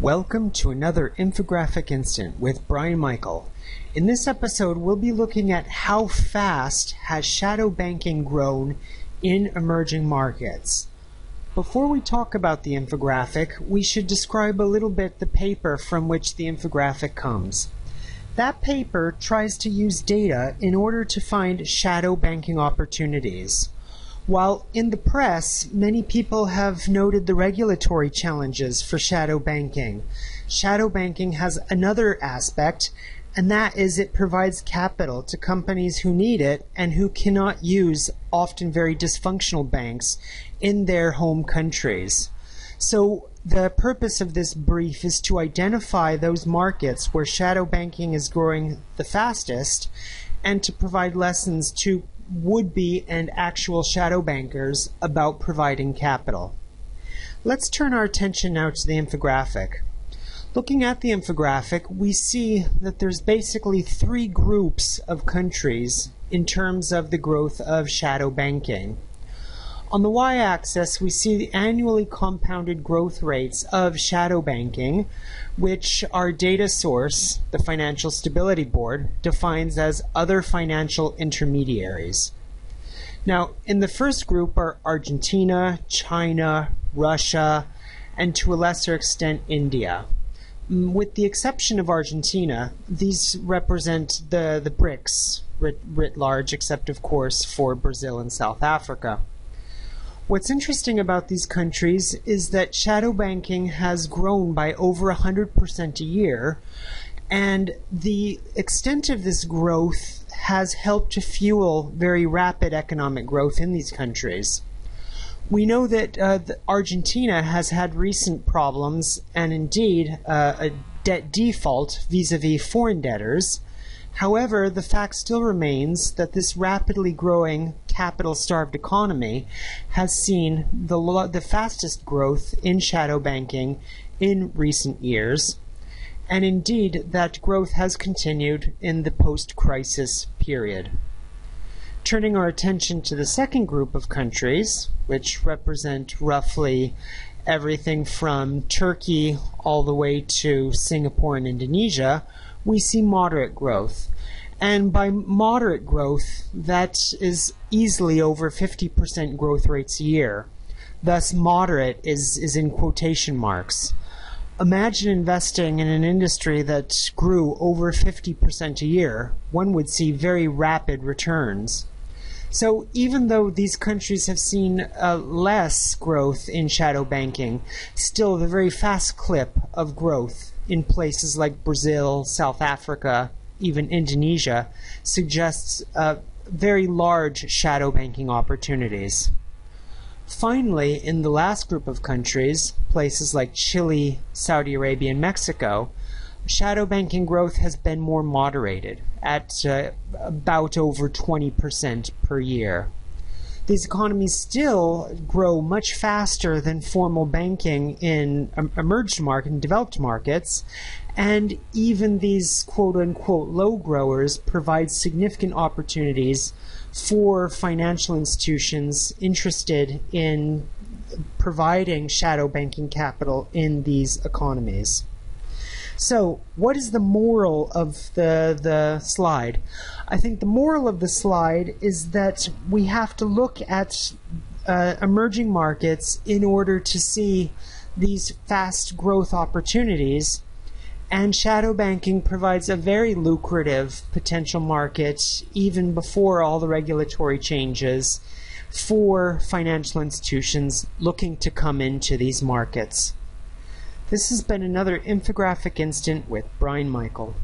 Welcome to another infographic instant with Bryane Michael. In this episode, we'll be looking at how fast has shadow banking grown in emerging markets. Before we talk about the infographic, we should describe a little bit the paper from which the infographic comes. That paper tries to use data in order to find shadow banking opportunities. While in the press, many people have noted the regulatory challenges for shadow banking. Shadow banking has another aspect, and that is it provides capital to companies who need it and who cannot use often very dysfunctional banks in their home countries. So, the purpose of this brief is to identify those markets where shadow banking is growing the fastest and to provide lessons to would be and actual shadow bankers about providing capital. Let's turn our attention now to the infographic. Looking at the infographic, we see that there's basically three groups of countries in terms of the growth of shadow banking. On the y-axis, we see the annually compounded growth rates of shadow banking, which our data source, the Financial Stability Board, defines as other financial intermediaries. Now, in the first group are Argentina, China, Russia, and to a lesser extent, India. Mm, with the exception of Argentina, these represent the, the BRICS writ, writ large, except, of course, for Brazil and South Africa. What's interesting about these countries is that shadow banking has grown by over 100% a year, and the extent of this growth has helped to fuel very rapid economic growth in these countries. We know that uh, Argentina has had recent problems and indeed uh, a debt default vis a vis foreign debtors. However, the fact still remains that this rapidly growing capital starved economy has seen the, the fastest growth in shadow banking in recent years. And indeed, that growth has continued in the post crisis period. Turning our attention to the second group of countries, which represent roughly everything from Turkey all the way to Singapore and Indonesia, we see moderate growth. And by moderate growth, that is easily over 50% growth rates a year. Thus, moderate is, is in quotation marks. Imagine investing in an industry that grew over 50% a year. One would see very rapid returns. So, even though these countries have seen uh, less growth in shadow banking, still the very fast clip of growth in places like Brazil, South Africa, even Indonesia, suggests uh, very large shadow banking opportunities. Finally, in the last group of countries, places like Chile, Saudi Arabia, and Mexico, shadow banking growth has been more moderated at uh, about over 20% per year. These economies still grow much faster than formal banking in emerged market and developed markets, and even these quote unquote low growers provide significant opportunities for financial institutions interested in providing shadow banking capital in these economies. So, what is the moral of the the slide? I think the moral of the slide is that we have to look at uh, emerging markets in order to see these fast growth opportunities and shadow banking provides a very lucrative potential market, even before all the regulatory changes, for financial institutions looking to come into these markets. This has been another infographic instant with Bryane Michael.